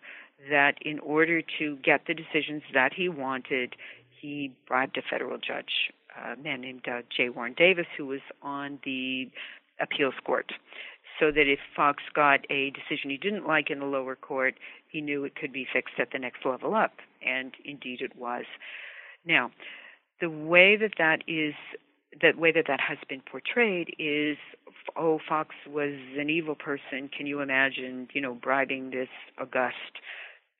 that in order to get the decisions that he wanted, he bribed a federal judge, a man named uh, J. Warren Davis, who was on the appeals court. So that if Fox got a decision he didn't like in the lower court, he knew it could be fixed at the next level up. And indeed it was. Now, the way that that is the way that that has been portrayed is oh fox was an evil person. Can you imagine you know bribing this august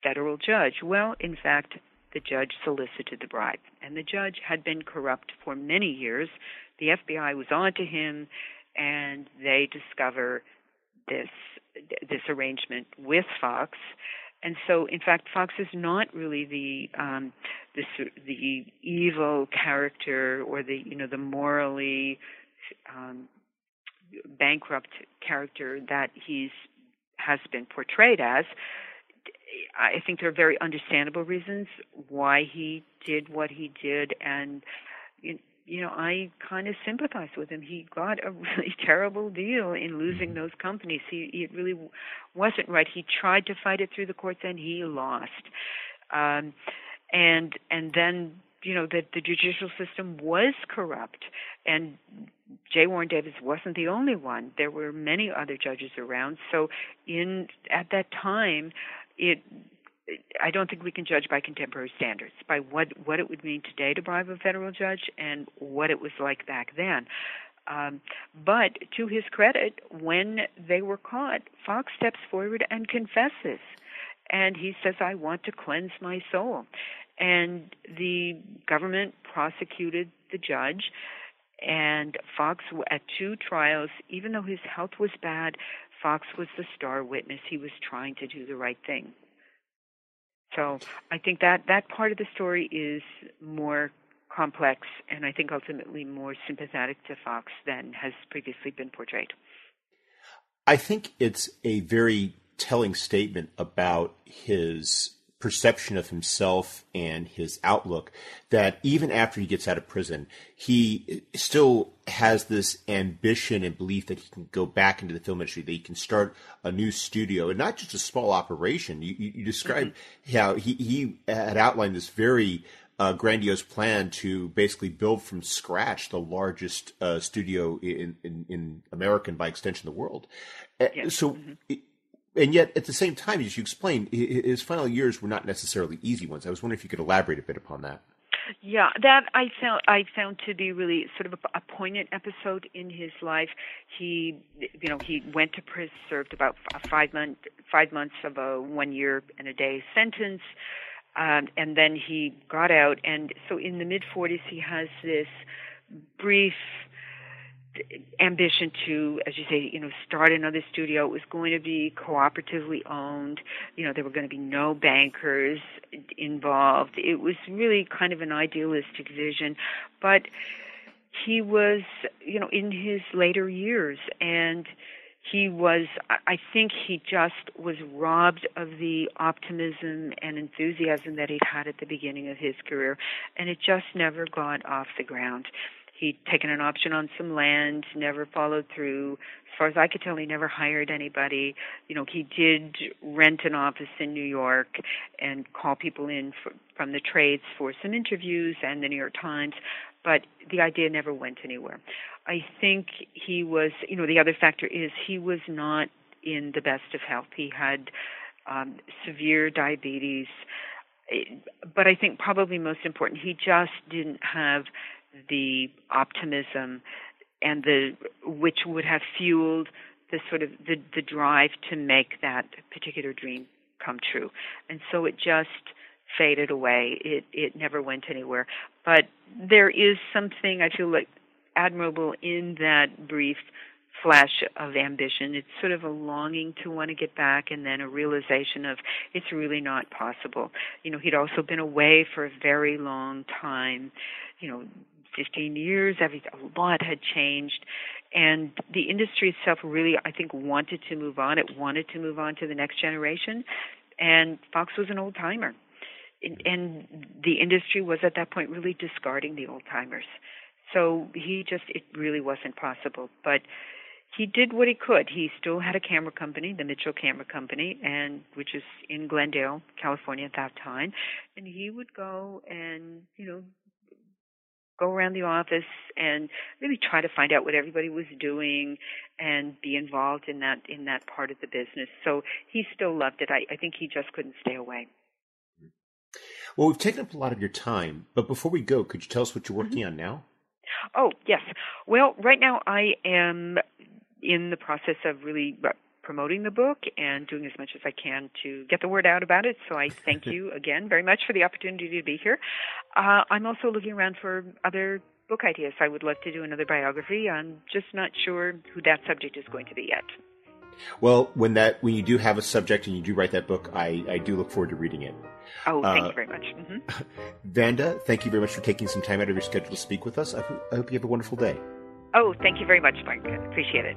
federal judge? Well in fact the judge solicited the bribe and the judge had been corrupt for many years. The fbi was on to him and they discover this this arrangement with fox. And so in fact fox is not really the um the the evil character or the you know the morally um bankrupt character that he's has been portrayed as i think there are very understandable reasons why he did what he did and you know, I kind of sympathize with him. He got a [laughs] really terrible deal in losing mm-hmm. those companies. He it really wasn't right. He tried to fight it through the courts and he lost. Um and and then you know that the judicial system was corrupt, and J. Warren Davis wasn't the only one. There were many other judges around. So in at that time, it I don't think we can judge by contemporary standards, by what what it would mean today to bribe a federal judge and what it was like back then. Um, but to his credit, when they were caught, Fox steps forward and confesses, and he says, "I want to cleanse my soul." And the government prosecuted the judge, and Fox at two trials, even though his health was bad, Fox was the star witness. He was trying to do the right thing. So I think that that part of the story is more complex and I think ultimately more sympathetic to Fox than has previously been portrayed. I think it's a very telling statement about his perception of himself and his outlook that even after he gets out of prison, he still has this ambition and belief that he can go back into the film industry, that he can start a new studio and not just a small operation. You, you, you described mm-hmm. how he, he had outlined this very uh, grandiose plan to basically build from scratch the largest uh, studio in, in, in America and by extension the world. Yes. So mm-hmm and yet at the same time, as you explained, his final years were not necessarily easy ones. I was wondering if you could elaborate a bit upon that. Yeah, that I found I found to be really sort of a, a poignant episode in his life. He, you know, he went to prison, served about five month five months of a one year and a day sentence, um, and then he got out. And so in the mid 40s, he has this brief ambition to, as you say, you know, start another studio. It was going to be cooperatively owned. You know, there were going to be no bankers involved. It was really kind of an idealistic vision, but he was, you know, in his later years and he was i think he just was robbed of the optimism and enthusiasm that he'd had at the beginning of his career and it just never got off the ground He'd taken an option on some land, never followed through. As far as I could tell, he never hired anybody. You know, he did rent an office in New York and call people in for, from the trades for some interviews and the New York Times, but the idea never went anywhere. I think he was, you know, the other factor is he was not in the best of health. He had um, severe diabetes but I think probably most important, he just didn't have the optimism and the which would have fueled the sort of the, the drive to make that particular dream come true. And so it just faded away. It it never went anywhere. But there is something I feel like admirable in that brief flash of ambition. It's sort of a longing to want to get back and then a realization of it's really not possible. You know, he'd also been away for a very long time, you know, 15 years, every, a lot had changed. And the industry itself really, I think, wanted to move on. It wanted to move on to the next generation. And Fox was an old timer. Mm-hmm. And the industry was at that point really discarding the old timers. So he just, it really wasn't possible. But he did what he could. He still had a camera company, the Mitchell Camera Company, and which is in Glendale, California at that time. And he would go and, you know, go around the office and really try to find out what everybody was doing and be involved in that in that part of the business. So he still loved it. I, I think he just couldn't stay away. Well, we've taken up a lot of your time, but before we go, could you tell us what you're working mm-hmm. on now? Oh, yes. Well, right now I am in the process of really promoting the book and doing as much as I can to get the word out about it. So I thank [laughs] you again very much for the opportunity to be here. Uh, I'm also looking around for other book ideas. I would love to do another biography. I'm just not sure who that subject is going to be yet. Well, when that when you do have a subject and you do write that book, I, I do look forward to reading it. Oh, thank uh, you very much. Mm-hmm. [laughs] Vanda, thank you very much for taking some time out of your schedule to speak with us. I, I hope you have a wonderful day. Oh, thank you very much, Mike. Appreciate it.